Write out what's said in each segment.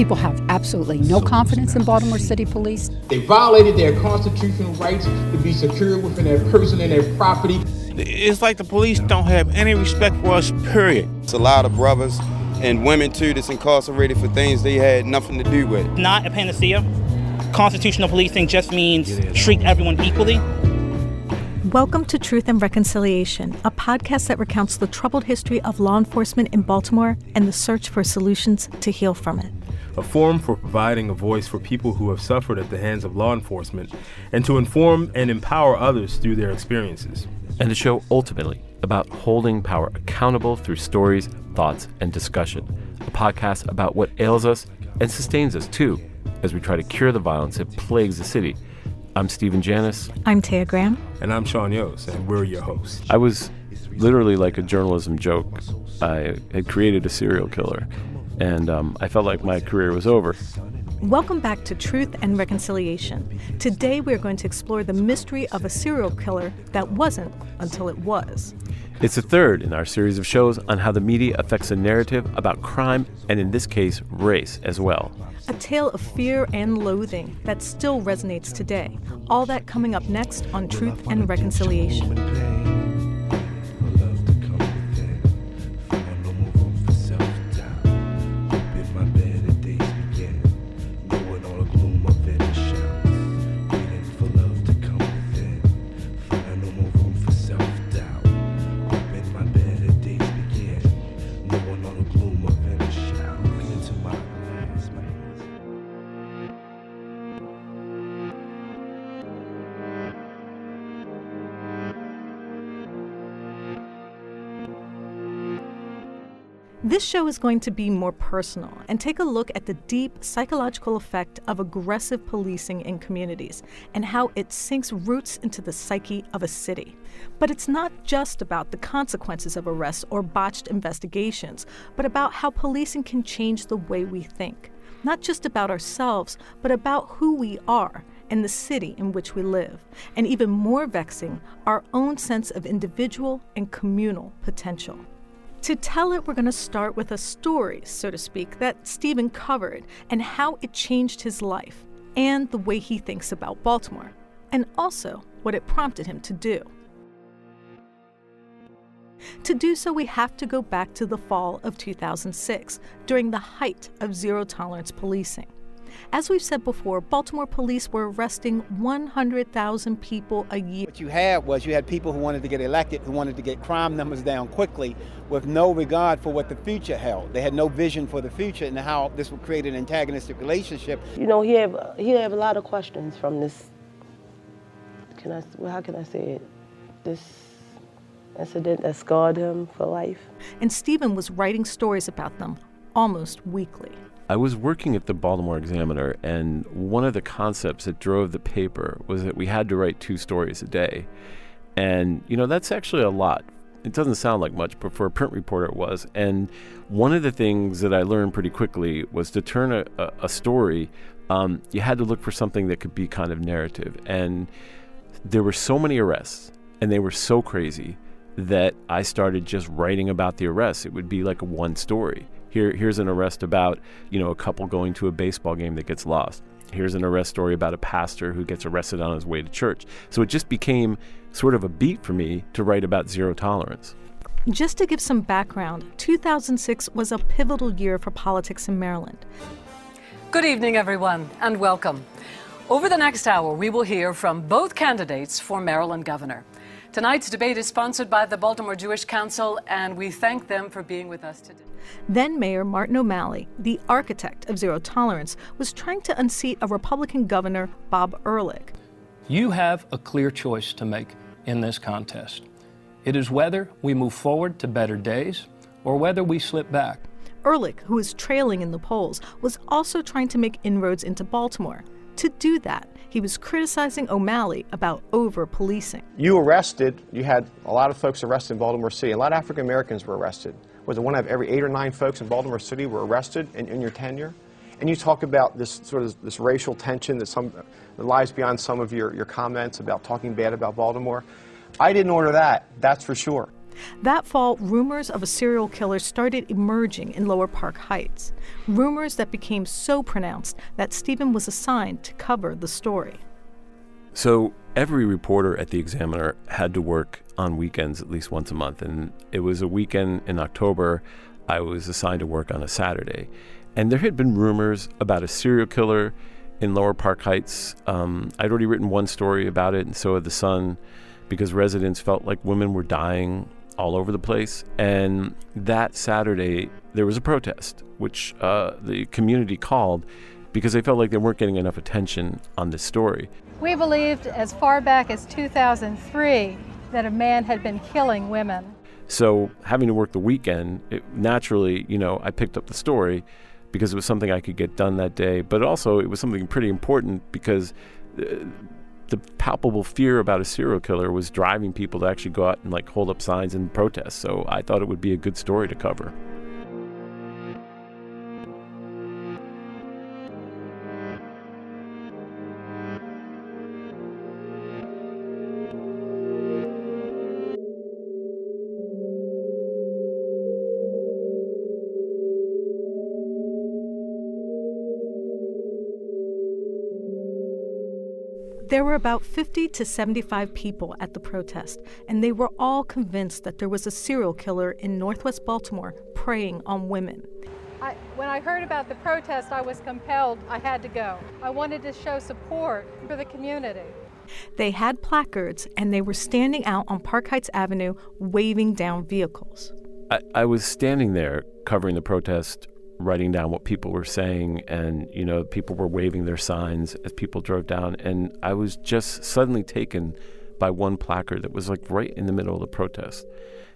People have absolutely no confidence in Baltimore City Police. They violated their constitutional rights to be secure within their person and their property. It's like the police don't have any respect for us, period. It's a lot of brothers and women, too, that's incarcerated for things they had nothing to do with. Not a panacea. Constitutional policing just means treat everyone equally. Welcome to Truth and Reconciliation, a podcast that recounts the troubled history of law enforcement in Baltimore and the search for solutions to heal from it. A forum for providing a voice for people who have suffered at the hands of law enforcement and to inform and empower others through their experiences. And a show ultimately about holding power accountable through stories, thoughts, and discussion. A podcast about what ails us and sustains us too, as we try to cure the violence that plagues the city I'm Stephen Janis. I'm Taya Graham. And I'm Sean Yost, and we're your hosts. I was literally like a journalism joke. I had created a serial killer, and um, I felt like my career was over. Welcome back to Truth and Reconciliation. Today we're going to explore the mystery of a serial killer that wasn't until it was. It's the third in our series of shows on how the media affects a narrative about crime, and in this case, race as well. A tale of fear and loathing that still resonates today. All that coming up next on Truth and Reconciliation. This show is going to be more personal and take a look at the deep psychological effect of aggressive policing in communities and how it sinks roots into the psyche of a city. But it's not just about the consequences of arrests or botched investigations, but about how policing can change the way we think. Not just about ourselves, but about who we are and the city in which we live. And even more vexing, our own sense of individual and communal potential. To tell it, we're going to start with a story, so to speak, that Stephen covered and how it changed his life and the way he thinks about Baltimore, and also what it prompted him to do. To do so, we have to go back to the fall of 2006, during the height of zero tolerance policing. As we've said before, Baltimore police were arresting 100,000 people a year. What you had was you had people who wanted to get elected, who wanted to get crime numbers down quickly with no regard for what the future held. They had no vision for the future and how this would create an antagonistic relationship. You know, he have, he have a lot of questions from this, can I, well, how can I say it? This incident that scarred him for life. And Stephen was writing stories about them almost weekly. I was working at the Baltimore Examiner, and one of the concepts that drove the paper was that we had to write two stories a day. And, you know, that's actually a lot. It doesn't sound like much, but for a print reporter, it was. And one of the things that I learned pretty quickly was to turn a, a, a story, um, you had to look for something that could be kind of narrative. And there were so many arrests, and they were so crazy that I started just writing about the arrests. It would be like one story. Here, here's an arrest about, you know, a couple going to a baseball game that gets lost. Here's an arrest story about a pastor who gets arrested on his way to church. So it just became sort of a beat for me to write about zero tolerance. Just to give some background, 2006 was a pivotal year for politics in Maryland. Good evening, everyone, and welcome. Over the next hour, we will hear from both candidates for Maryland governor. Tonight's debate is sponsored by the Baltimore Jewish Council, and we thank them for being with us today. Then Mayor Martin O'Malley, the architect of zero tolerance, was trying to unseat a Republican governor, Bob Ehrlich. You have a clear choice to make in this contest. It is whether we move forward to better days or whether we slip back. Ehrlich, who was trailing in the polls, was also trying to make inroads into Baltimore. To do that, he was criticizing O'Malley about over policing. You arrested, you had a lot of folks arrested in Baltimore City. A lot of African Americans were arrested. Was it one out of every eight or nine folks in Baltimore City were arrested in, in your tenure? And you talk about this sort of this racial tension that some that lies beyond some of your, your comments about talking bad about Baltimore. I didn't order that, that's for sure. That fall, rumors of a serial killer started emerging in Lower Park Heights. Rumors that became so pronounced that Stephen was assigned to cover the story. So every reporter at the Examiner had to work on weekends at least once a month. And it was a weekend in October. I was assigned to work on a Saturday. And there had been rumors about a serial killer in Lower Park Heights. Um, I'd already written one story about it, and so had The Sun, because residents felt like women were dying all over the place. And that Saturday, there was a protest, which uh, the community called because they felt like they weren't getting enough attention on this story. We believed as far back as 2003 that a man had been killing women. So, having to work the weekend, it, naturally, you know, I picked up the story because it was something I could get done that day, but also it was something pretty important because uh, the palpable fear about a serial killer was driving people to actually go out and like hold up signs and protest. So, I thought it would be a good story to cover. Were about 50 to 75 people at the protest, and they were all convinced that there was a serial killer in northwest Baltimore preying on women. I, when I heard about the protest, I was compelled, I had to go. I wanted to show support for the community. They had placards and they were standing out on Park Heights Avenue waving down vehicles. I, I was standing there covering the protest writing down what people were saying and you know people were waving their signs as people drove down. And i was just suddenly taken by one placard that was like right in the middle of the protest.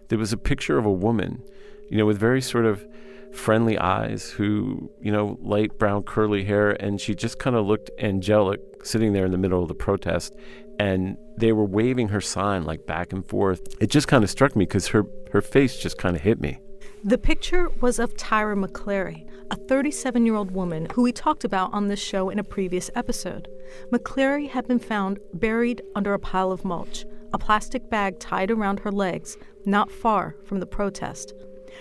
There was a picture of a woman you know with very sort of friendly eyes who you know light brown curly hair. And she just kind of looked angelic sitting there in the middle of the protest. And they were waving her sign like back and forth. It just kind of struck me because her her face just kind of hit me the picture was of Tyra McClary, a 37 year old woman who we talked about on this show in a previous episode. McClary had been found buried under a pile of mulch, a plastic bag tied around her legs, not far from the protest.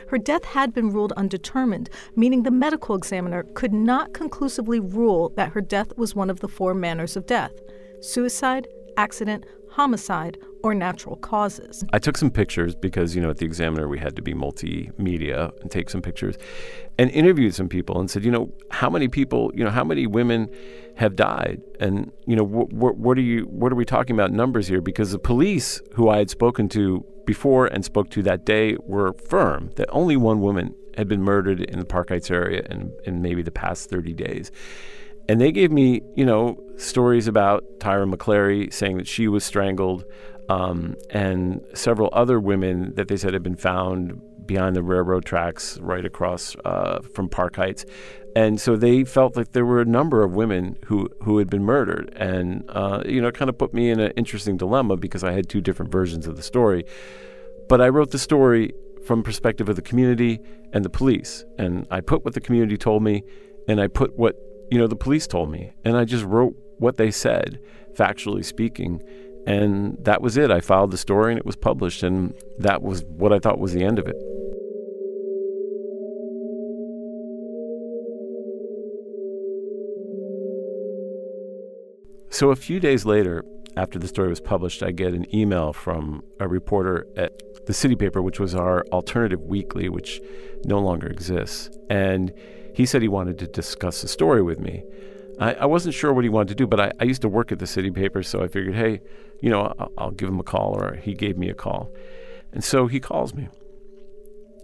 Her death had been ruled undetermined, meaning the medical examiner could not conclusively rule that her death was one of the four manners of death suicide, accident, homicide, or natural causes. I took some pictures because, you know, at the Examiner we had to be multimedia and take some pictures and interviewed some people and said, you know, how many people, you know, how many women have died? And, you know, wh- wh- what are you, what are we talking about numbers here? Because the police who I had spoken to before and spoke to that day were firm that only one woman had been murdered in the Park Heights area in, in maybe the past 30 days. And they gave me, you know, stories about Tyra McClary saying that she was strangled, um, and several other women that they said had been found behind the railroad tracks right across uh, from Park Heights. And so they felt like there were a number of women who, who had been murdered. And, uh, you know, it kind of put me in an interesting dilemma because I had two different versions of the story. But I wrote the story from perspective of the community and the police. And I put what the community told me, and I put what you know, the police told me, and I just wrote what they said, factually speaking. And that was it. I filed the story and it was published, and that was what I thought was the end of it. So a few days later, after the story was published, I get an email from a reporter at the City Paper, which was our alternative weekly, which no longer exists. And he said he wanted to discuss the story with me. I, I wasn't sure what he wanted to do, but I, I, used to work at the city paper, so I figured, hey, you know, I'll, I'll give him a call, or he gave me a call. And so he calls me.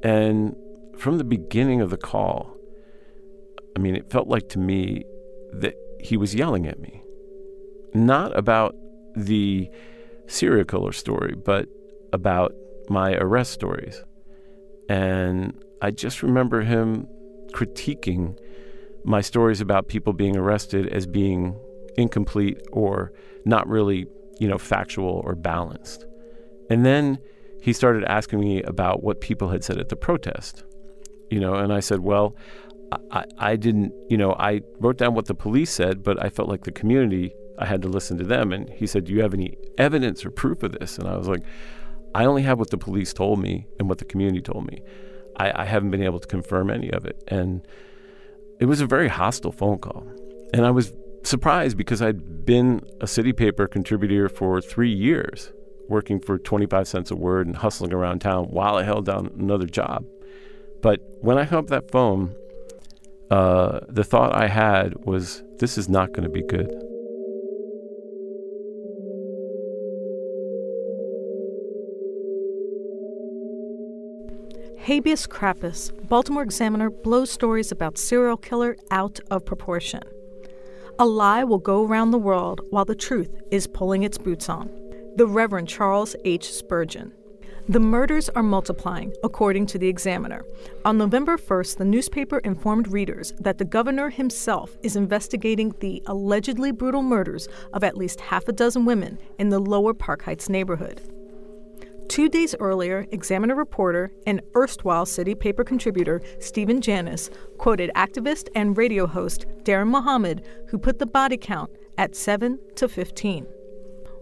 And from the beginning of the call, I mean, it felt like to me that he was yelling at me. Not about the serial killer story, but about my arrest stories. And I just remember him critiquing my stories about people being arrested as being incomplete or not really, you know, factual or balanced. And then he started asking me about what people had said at the protest. You know, and I said, well, I, I didn't, you know, I wrote down what the police said, but I felt like the community, I had to listen to them. And he said, Do you have any evidence or proof of this? And I was like, I only have what the police told me and what the community told me. I, I haven't been able to confirm any of it. And it was a very hostile phone call. And I was surprised because I'd been a city paper contributor for three years, working for 25 cents a word and hustling around town while I held down another job. But when I hung up that phone, uh, the thought I had was, this is not going to be good. Habeas Corpus, Baltimore Examiner blows stories about serial killer out of proportion. A lie will go around the world while the truth is pulling its boots on. The Reverend Charles H. Spurgeon. The murders are multiplying, according to the Examiner. On November 1st, the newspaper informed readers that the governor himself is investigating the allegedly brutal murders of at least half a dozen women in the lower Park Heights neighborhood. Two days earlier, Examiner reporter and erstwhile city paper contributor Stephen Janis quoted activist and radio host Darren Muhammad, who put the body count at 7 to 15.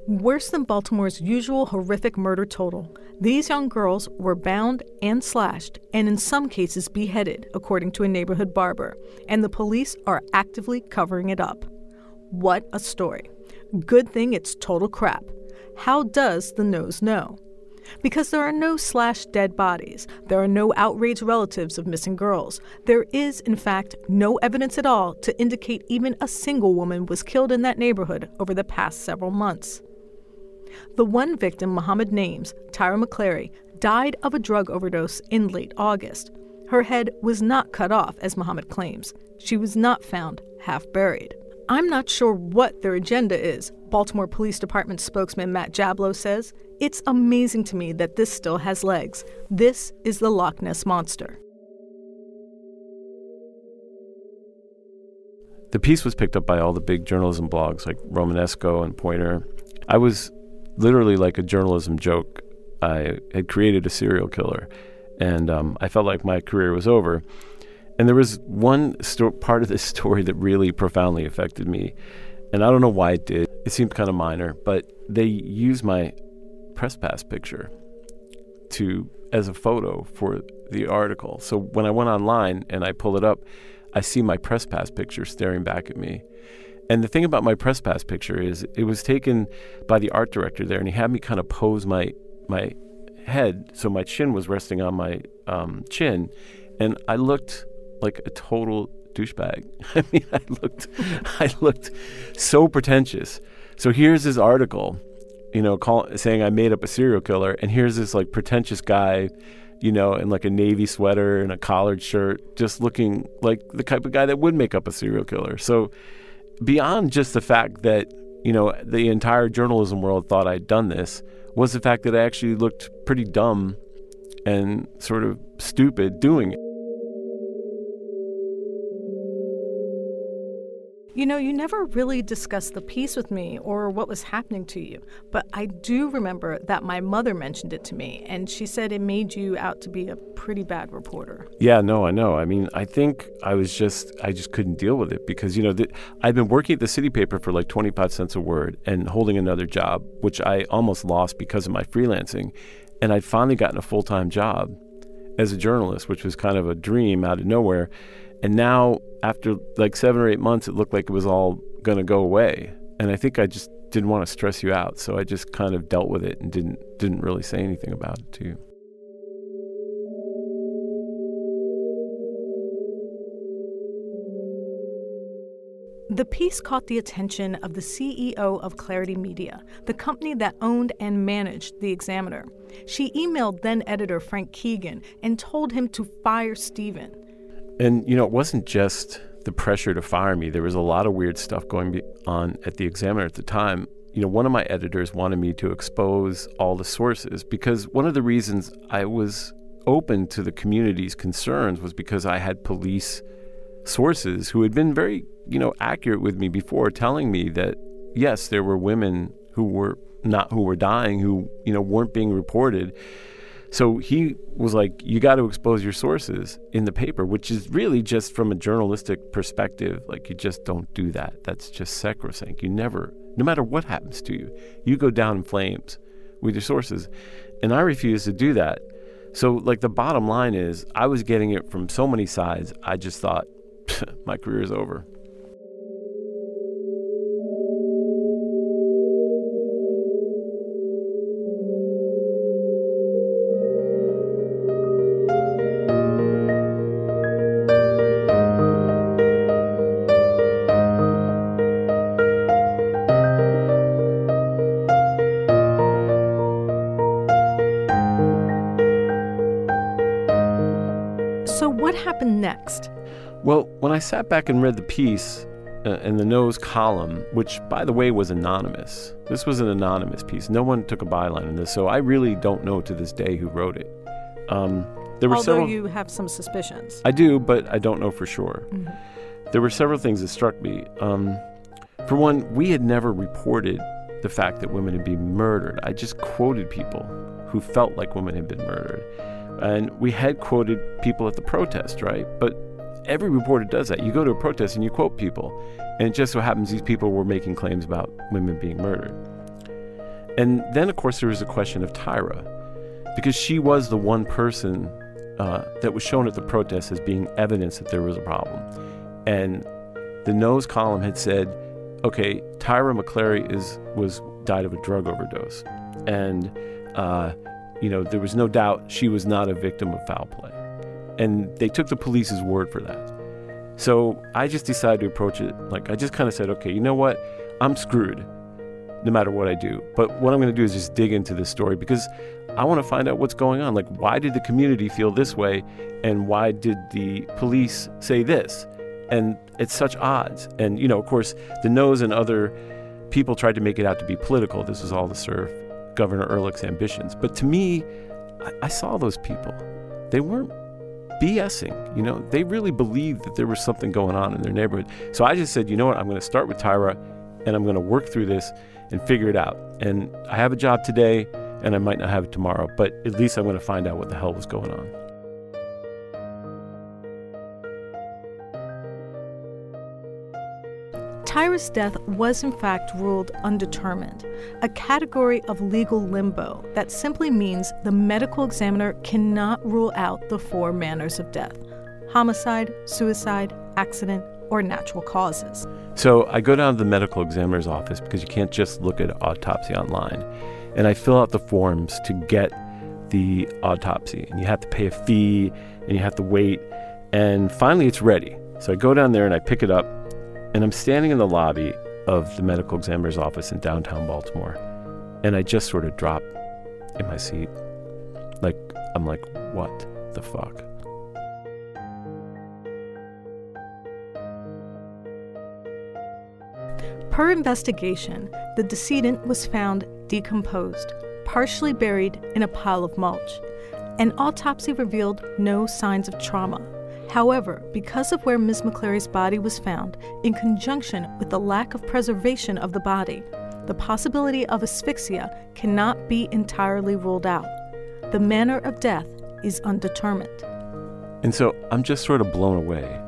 Worse than Baltimore's usual horrific murder total, these young girls were bound and slashed, and in some cases beheaded, according to a neighborhood barber, and the police are actively covering it up. What a story. Good thing it's total crap. How does the nose know? Because there are no slashed dead bodies, there are no outraged relatives of missing girls. There is, in fact, no evidence at all to indicate even a single woman was killed in that neighborhood over the past several months. The one victim Muhammad names, Tyra McClary, died of a drug overdose in late August. Her head was not cut off, as Muhammad claims. She was not found half buried. I'm not sure what their agenda is, Baltimore Police Department spokesman Matt Jablow says. It's amazing to me that this still has legs. This is the Loch Ness Monster. The piece was picked up by all the big journalism blogs like Romenesko and Poynter. I was literally like a journalism joke. I had created a serial killer, and um, I felt like my career was over. And there was one sto- part of this story that really profoundly affected me, and I don't know why it did. It seemed kind of minor, but they used my press pass picture to as a photo for the article. So when I went online and I pull it up, I see my press pass picture staring back at me. And the thing about my press pass picture is it was taken by the art director there, and he had me kind of pose my my head so my chin was resting on my um, chin, and I looked like a total douchebag. I mean, I looked I looked so pretentious. So here's this article, you know, call, saying I made up a serial killer, and here's this like pretentious guy you know, in like a navy sweater and a collared shirt, just looking like the type of guy that would make up a serial killer. So beyond just the fact that you know the entire journalism world thought I'd done this was the fact that I actually looked pretty dumb and sort of stupid doing it. You know, you never really discussed the piece with me or what was happening to you, but I do remember that my mother mentioned it to me, and she said it made you out to be a pretty bad reporter. Yeah, no, I know. I mean, I think I was just, I just couldn't deal with it because, you know, th- I'd been working at the city paper for like 25 cents a word and holding another job, which I almost lost because of my freelancing. And I'd finally gotten a full time job as a journalist, which was kind of a dream out of nowhere. And now, after like seven or eight months, it looked like it was all going to go away. And I think I just didn't want to stress you out, so I just kind of dealt with it and didn't didn't really say anything about it to you. The piece caught the attention of the CEO of Clarity Media, the company that owned and managed The Examiner. She emailed then editor Frank Keegan and told him to fire Stephen. And, you know, it wasn't just the pressure to fire me. There was a lot of weird stuff going on at the Examiner at the time. You know, one of my editors wanted me to expose all the sources because one of the reasons I was open to the community's concerns was because I had police sources who had been very, you know, accurate with me before telling me that yes, there were women who were not who were dying who, you know, weren't being reported so he was like, You got to expose your sources in the paper, which is really just from a journalistic perspective. Like, you just don't do that. That's just sacrosanct. You never, no matter what happens to you, you go down in flames with your sources. And I refused to do that. So, like, the bottom line is, I was getting it from so many sides, I just thought, my career is over. Happened next? Well, when I sat back and read the piece uh, in the nose column, which, by the way, was anonymous, this was an anonymous piece. No one took a byline in this, so I really don't know to this day who wrote it. Um, there were Although several. you have some suspicions. I do, but I don't know for sure. Mhm. There were several things that struck me. Um, for one, we had never reported the fact that women had been murdered. I just quoted people who felt like women had been murdered. And we had quoted people at the protest, right? But every reporter does that. You go to a protest and you quote people. And it just so happens these people were making claims about women being murdered. And then, of course, there was the question of Tyra, because she was the one person uh, that was shown at the protest as being evidence that there was a problem. And the nose column had said, okay, Tyra McClary is was died of a drug overdose, and uh, you know there was no doubt she was not a victim of foul play, and they took the police's word for that. So I just decided to approach it like I just kind of said, okay, you know what, I'm screwed, no matter what I do. But what I'm going to do is just dig into this story because I want to find out what's going on. Like, why did the community feel this way, and why did the police say this? And it's such odds. And, you know, of course, the Nose and other people tried to make it out to be political. This was all to serve Governor Ehrlich's ambitions. But to me, I, I saw those people. They weren't BSing. You know, they really believed that there was something going on in their neighborhood. So I just said, you know what, I'm going to start with Tyra and I'm going to work through this and figure it out. And I have a job today and I might not have it tomorrow, but at least I'm going to find out what the hell was going on. Tyra's death was in fact ruled undetermined, a category of legal limbo that simply means the medical examiner cannot rule out the four manners of death homicide, suicide, accident, or natural causes. So I go down to the medical examiner's office because you can't just look at autopsy online. And I fill out the forms to get the autopsy. And you have to pay a fee and you have to wait. And finally, it's ready. So I go down there and I pick it up. And I'm standing in the lobby of the medical examiner's office in downtown Baltimore. And I just sort of drop in my seat. Like, I'm like, what the fuck? Per investigation, the decedent was found decomposed, partially buried in a pile of mulch. An autopsy revealed no signs of trauma. However, because of where Ms. McClary's body was found, in conjunction with the lack of preservation of the body, the possibility of asphyxia cannot be entirely ruled out. The manner of death is undetermined. And so I'm just sort of blown away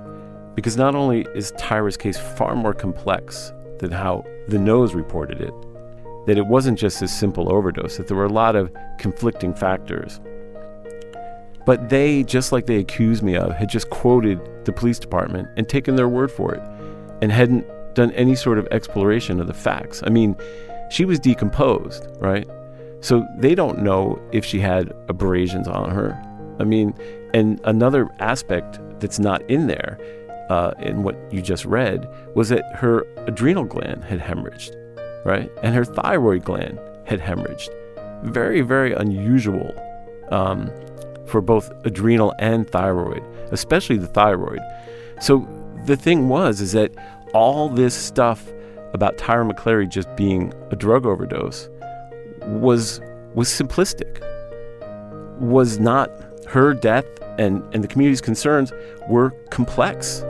because not only is Tyra's case far more complex than how the nose reported it, that it wasn't just a simple overdose, that there were a lot of conflicting factors. But they, just like they accused me of, had just quoted the police department and taken their word for it and hadn't done any sort of exploration of the facts. I mean, she was decomposed, right? So they don't know if she had abrasions on her. I mean, and another aspect that's not in there uh, in what you just read was that her adrenal gland had hemorrhaged, right? And her thyroid gland had hemorrhaged. Very, very unusual um, for both adrenal and thyroid, especially the thyroid. So the thing was, is that all this stuff about Tyra McClary just being a drug overdose was was simplistic. Was not her death and, and the community's concerns were complex.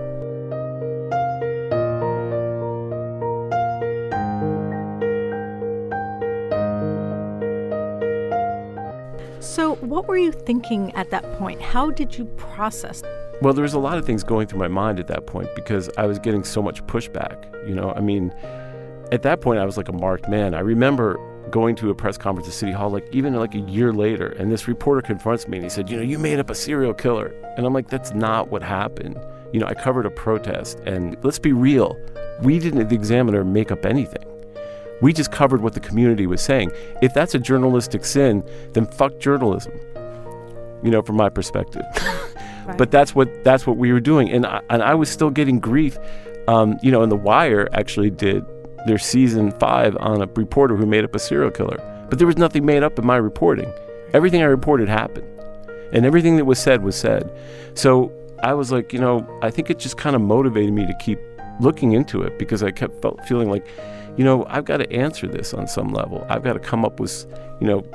What were you thinking at that point? How did you process? Well, there was a lot of things going through my mind at that point because I was getting so much pushback. You know, I mean, at that point, I was like a marked man. I remember going to a press conference at City Hall, like even like a year later, and this reporter confronts me and he said, You know, you made up a serial killer. And I'm like, That's not what happened. You know, I covered a protest, and let's be real, we didn't the Examiner make up anything. We just covered what the community was saying. If that's a journalistic sin, then fuck journalism. You know, from my perspective. right. But that's what that's what we were doing, and I, and I was still getting grief. Um, you know, and The Wire actually did their season five on a reporter who made up a serial killer. But there was nothing made up in my reporting. Everything I reported happened, and everything that was said was said. So I was like, you know, I think it just kind of motivated me to keep looking into it because I kept felt, feeling like, you know, I've got to answer this on some level. I've got to come up with, you know,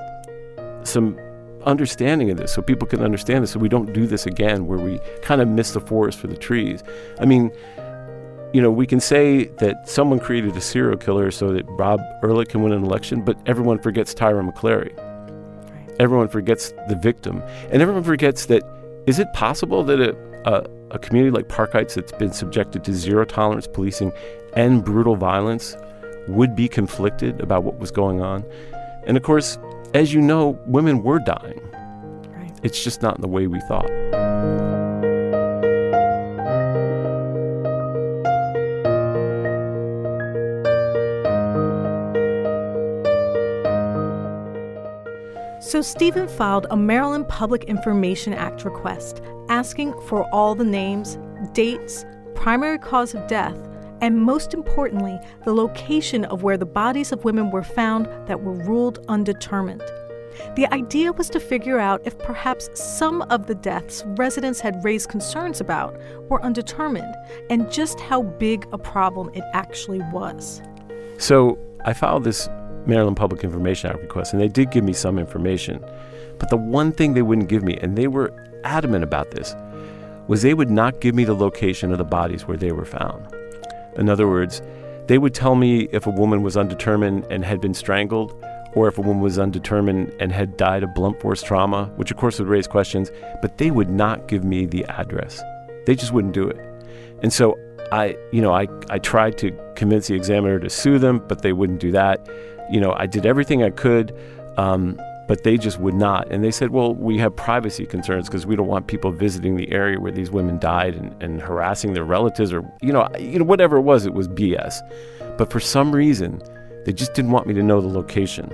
some understanding of this so people can understand this so we don't do this again where we kind of miss the forest for the trees. I mean, you know, we can say that someone created a serial killer so that Bob Ehrlich can win an election, but everyone forgets Tyra McClary. Right. Everyone forgets the victim. And everyone forgets that is it possible that a, a, a community like Park Heights that's been subjected to zero tolerance policing and brutal violence would be conflicted about what was going on? And of course, as you know, women were dying. Right. It's just not in the way we thought. So Stephen filed a Maryland Public Information Act request asking for all the names, dates, primary cause of death, and most importantly, the location of where the bodies of women were found that were ruled undetermined. The idea was to figure out if perhaps some of the deaths residents had raised concerns about were undetermined and just how big a problem it actually was. So I filed this Maryland Public Information Act request, and they did give me some information. But the one thing they wouldn't give me, and they were adamant about this, was they would not give me the location of the bodies where they were found. In other words, they would tell me if a woman was undetermined and had been strangled, or if a woman was undetermined and had died of blunt force trauma, which of course would raise questions, but they would not give me the address. They just wouldn't do it. And so I, you know, I, I tried to convince the examiner to sue them, but they wouldn't do that you know, I did everything I could, um, but they just would not. And they said, well, we have privacy concerns because we don't want people visiting the area where these women died and, and harassing their relatives or, you know, you know, whatever it was, it was BS. But for some reason, they just didn't want me to know the location.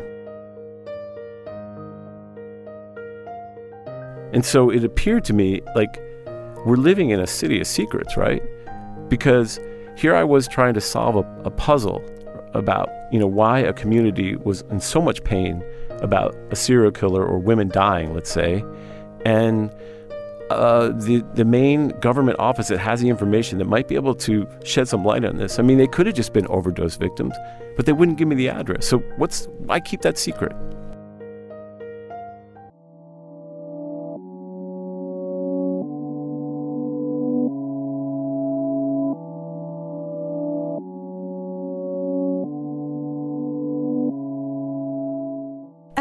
And so it appeared to me like we're living in a city of secrets, right? Because here I was trying to solve a, a puzzle about you know why a community was in so much pain about a serial killer or women dying, let's say, and uh, the the main government office that has the information that might be able to shed some light on this. I mean, they could have just been overdose victims, but they wouldn't give me the address. So what's why keep that secret?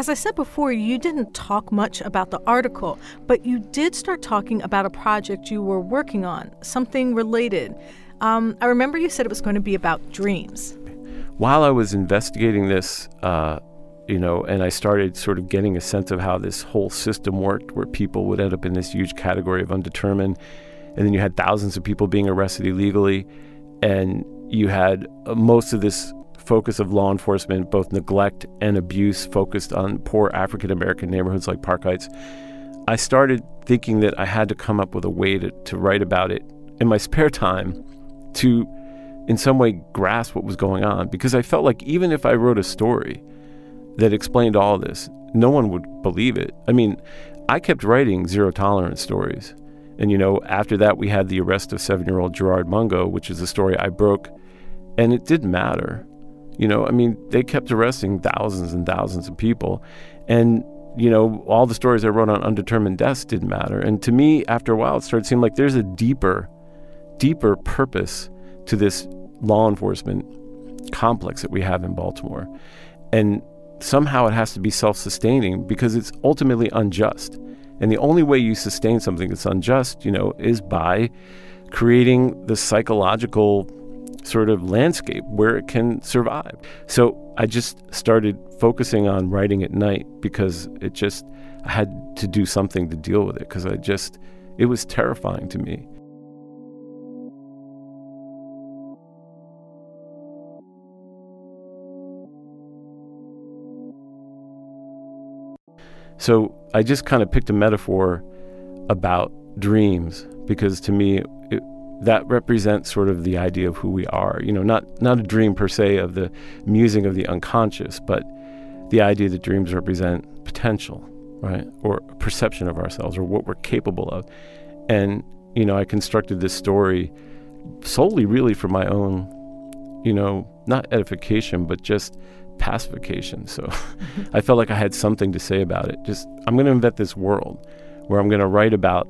As I said before, you didn't talk much about the article, but you did start talking about a project you were working on, something related. Um, I remember you said it was going to be about dreams. While I was investigating this, uh, you know, and I started sort of getting a sense of how this whole system worked, where people would end up in this huge category of undetermined, and then you had thousands of people being arrested illegally, and you had uh, most of this focus of law enforcement, both neglect and abuse focused on poor African American neighborhoods like Park Heights, I started thinking that I had to come up with a way to, to write about it in my spare time to, in some way, grasp what was going on. Because I felt like even if I wrote a story that explained all this, no one would believe it. I mean, I kept writing zero tolerance stories. And, you know, after that, we had the arrest of seven year old Gerard Mungo, which is a story I broke. And it didn't matter. You know, I mean, they kept arresting thousands and thousands of people. And, you know, all the stories I wrote on undetermined deaths didn't matter. And to me, after a while, it started seeming like there's a deeper, deeper purpose to this law enforcement complex that we have in Baltimore. And somehow it has to be self sustaining because it's ultimately unjust. And the only way you sustain something that's unjust, you know, is by creating the psychological sort of landscape where it can survive. So I just started focusing on writing at night because it just I had to do something to deal with it because I just it was terrifying to me. So I just kind of picked a metaphor about dreams because to me that represents sort of the idea of who we are. You know, not not a dream per se of the musing of the unconscious, but the idea that dreams represent potential, right, or perception of ourselves or what we're capable of. And you know, I constructed this story solely, really, for my own, you know, not edification, but just pacification. So I felt like I had something to say about it. Just I'm going to invent this world where I'm going to write about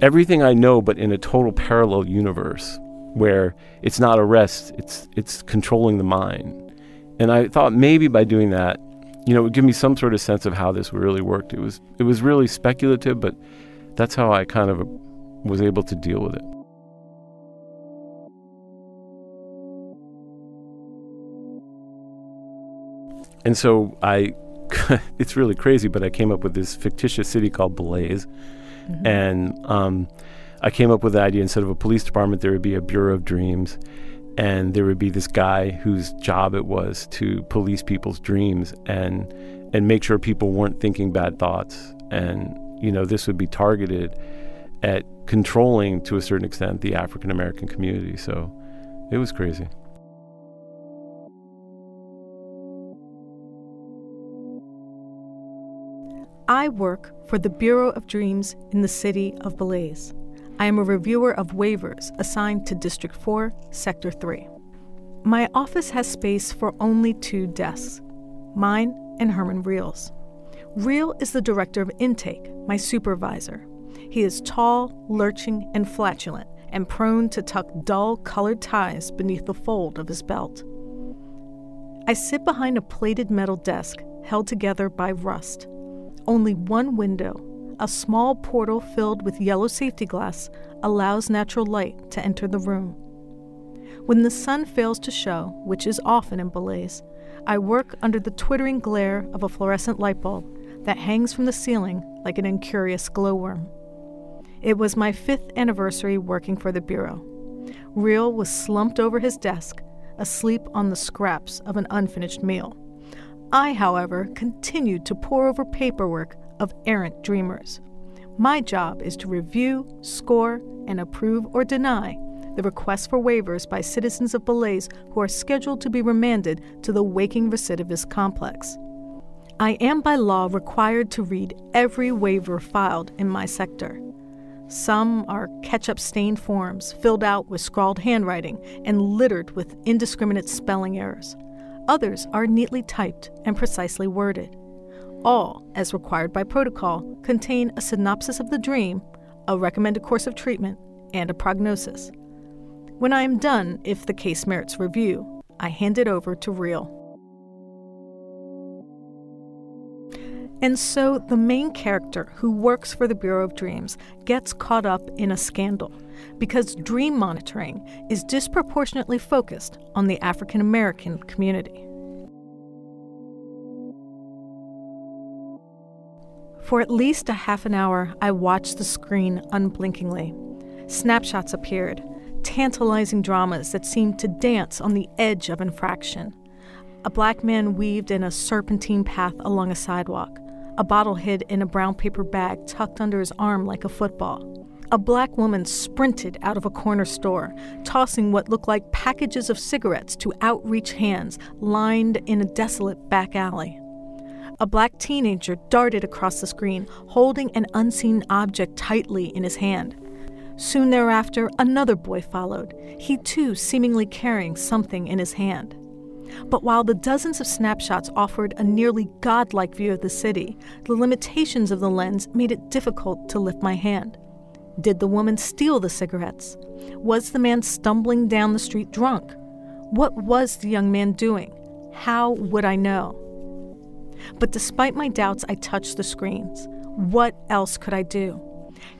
everything I know, but in a total parallel universe where it's not arrest, it's it's controlling the mind. And I thought maybe by doing that, you know, it would give me some sort of sense of how this really worked. It was it was really speculative, but that's how I kind of was able to deal with it. And so I it's really crazy, but I came up with this fictitious city called Belize Mm-hmm. And um, I came up with the idea instead of a police department, there would be a Bureau of Dreams. And there would be this guy whose job it was to police people's dreams and and make sure people weren't thinking bad thoughts. And you know, this would be targeted at controlling to a certain extent the African American community. So it was crazy. I work for the Bureau of Dreams in the city of Belize. I am a reviewer of waivers assigned to District 4, Sector 3. My office has space for only two desks mine and Herman Reel's. Reel is the director of intake, my supervisor. He is tall, lurching, and flatulent, and prone to tuck dull colored ties beneath the fold of his belt. I sit behind a plated metal desk held together by rust only one window, a small portal filled with yellow safety glass, allows natural light to enter the room. When the sun fails to show, which is often in Belize, I work under the twittering glare of a fluorescent light bulb that hangs from the ceiling like an incurious glowworm. It was my fifth anniversary working for the Bureau. Reel was slumped over his desk, asleep on the scraps of an unfinished meal. I, however, continued to pore over paperwork of errant dreamers. My job is to review, score, and approve or deny the requests for waivers by citizens of Belize who are scheduled to be remanded to the Waking Recidivist Complex. I am by law required to read every waiver filed in my sector. Some are ketchup stained forms filled out with scrawled handwriting and littered with indiscriminate spelling errors. Others are neatly typed and precisely worded. All, as required by protocol, contain a synopsis of the dream, a recommended course of treatment, and a prognosis. When I am done, if the case merits review, I hand it over to Reel. And so the main character who works for the Bureau of Dreams gets caught up in a scandal because dream monitoring is disproportionately focused on the African American community. For at least a half an hour, I watched the screen unblinkingly. Snapshots appeared, tantalizing dramas that seemed to dance on the edge of infraction. A black man weaved in a serpentine path along a sidewalk, a bottle hid in a brown paper bag tucked under his arm like a football. A black woman sprinted out of a corner store, tossing what looked like packages of cigarettes to outreach hands lined in a desolate back alley. A black teenager darted across the screen, holding an unseen object tightly in his hand. Soon thereafter, another boy followed, he too seemingly carrying something in his hand. But while the dozens of snapshots offered a nearly godlike view of the city, the limitations of the lens made it difficult to lift my hand. Did the woman steal the cigarettes? Was the man stumbling down the street drunk? What was the young man doing? How would I know? But despite my doubts, I touched the screens. What else could I do?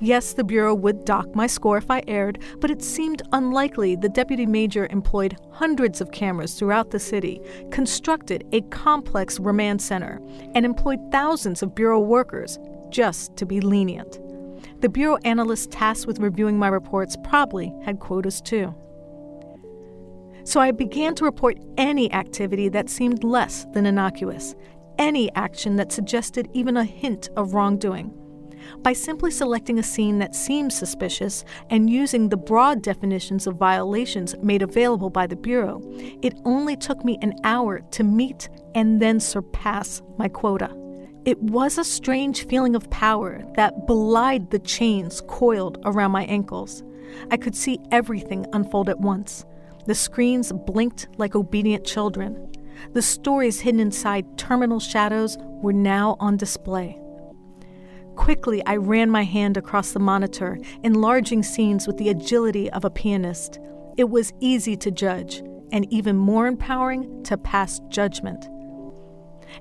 Yes, the Bureau would dock my score if I erred, but it seemed unlikely the deputy major employed hundreds of cameras throughout the city, constructed a complex remand center, and employed thousands of Bureau workers just to be lenient. The Bureau analysts tasked with reviewing my reports probably had quotas too. So I began to report any activity that seemed less than innocuous, any action that suggested even a hint of wrongdoing. By simply selecting a scene that seemed suspicious and using the broad definitions of violations made available by the Bureau, it only took me an hour to meet and then surpass my quota. It was a strange feeling of power that belied the chains coiled around my ankles. I could see everything unfold at once. The screens blinked like obedient children. The stories hidden inside terminal shadows were now on display. Quickly, I ran my hand across the monitor, enlarging scenes with the agility of a pianist. It was easy to judge, and even more empowering to pass judgment.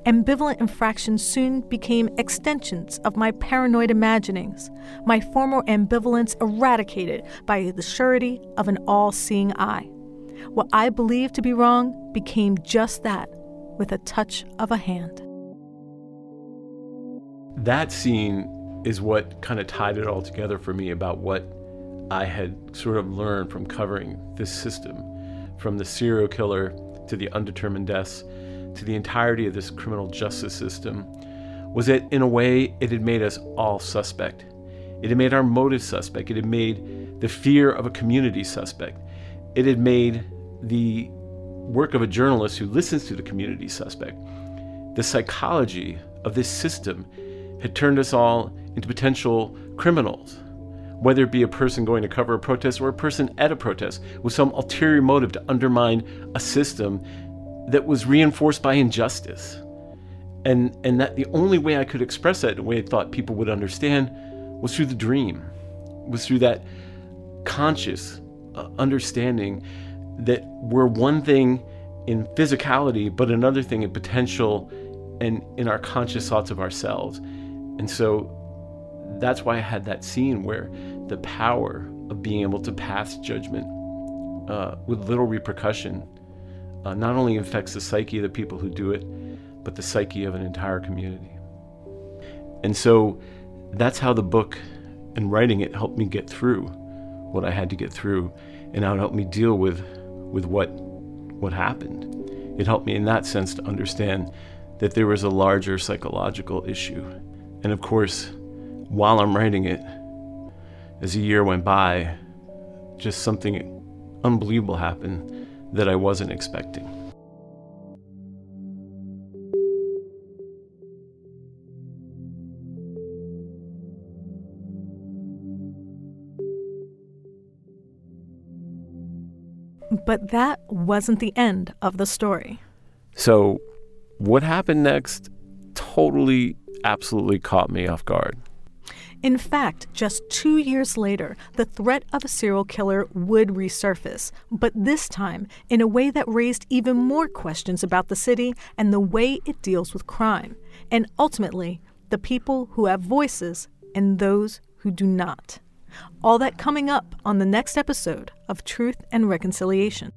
Ambivalent infractions soon became extensions of my paranoid imaginings, my former ambivalence eradicated by the surety of an all seeing eye. What I believed to be wrong became just that, with a touch of a hand. That scene is what kind of tied it all together for me about what I had sort of learned from covering this system from the serial killer to the undetermined deaths to the entirety of this criminal justice system was that in a way it had made us all suspect. It had made our motive suspect. It had made the fear of a community suspect. It had made the work of a journalist who listens to the community suspect. The psychology of this system had turned us all into potential criminals, whether it be a person going to cover a protest or a person at a protest with some ulterior motive to undermine a system that was reinforced by injustice. And, and that the only way I could express that in a way I thought people would understand was through the dream, was through that conscious uh, understanding that we're one thing in physicality, but another thing in potential and in our conscious thoughts of ourselves. And so that's why I had that scene where the power of being able to pass judgment uh, with little repercussion uh, not only affects the psyche of the people who do it, but the psyche of an entire community. And so that's how the book and writing it helped me get through what I had to get through, and how it helped me deal with with what what happened. It helped me in that sense to understand that there was a larger psychological issue. And of course, while I'm writing it, as a year went by, just something unbelievable happened that I wasn't expecting. But that wasn't the end of the story. So, what happened next totally, absolutely caught me off guard. In fact, just two years later, the threat of a serial killer would resurface, but this time in a way that raised even more questions about the city and the way it deals with crime, and ultimately, the people who have voices and those who do not. All that coming up on the next episode of Truth and Reconciliation.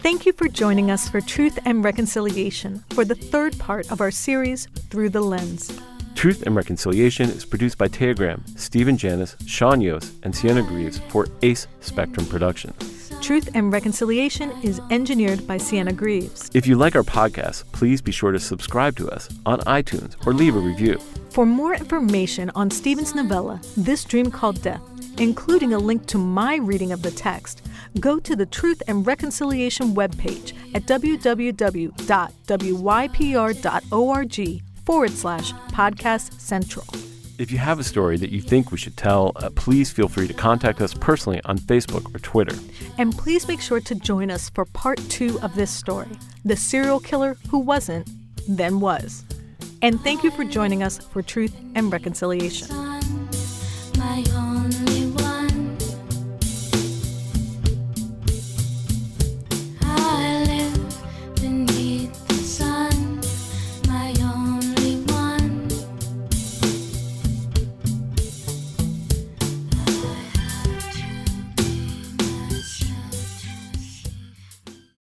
Thank you for joining us for Truth and Reconciliation for the third part of our series, Through the Lens. Truth and Reconciliation is produced by Taya Graham, Stephen Janis, Sean Yost, and Sienna Greaves for Ace Spectrum Productions. Truth and Reconciliation is engineered by Sienna Greaves. If you like our podcast, please be sure to subscribe to us on iTunes or leave a review. For more information on Stephen's novella, This Dream Called Death, including a link to my reading of the text, go to the Truth and Reconciliation webpage at www.wypr.org forward slash podcast central. If you have a story that you think we should tell, uh, please feel free to contact us personally on Facebook or Twitter. And please make sure to join us for part two of this story The Serial Killer Who Wasn't, Then Was. And thank you for joining us for Truth and Reconciliation.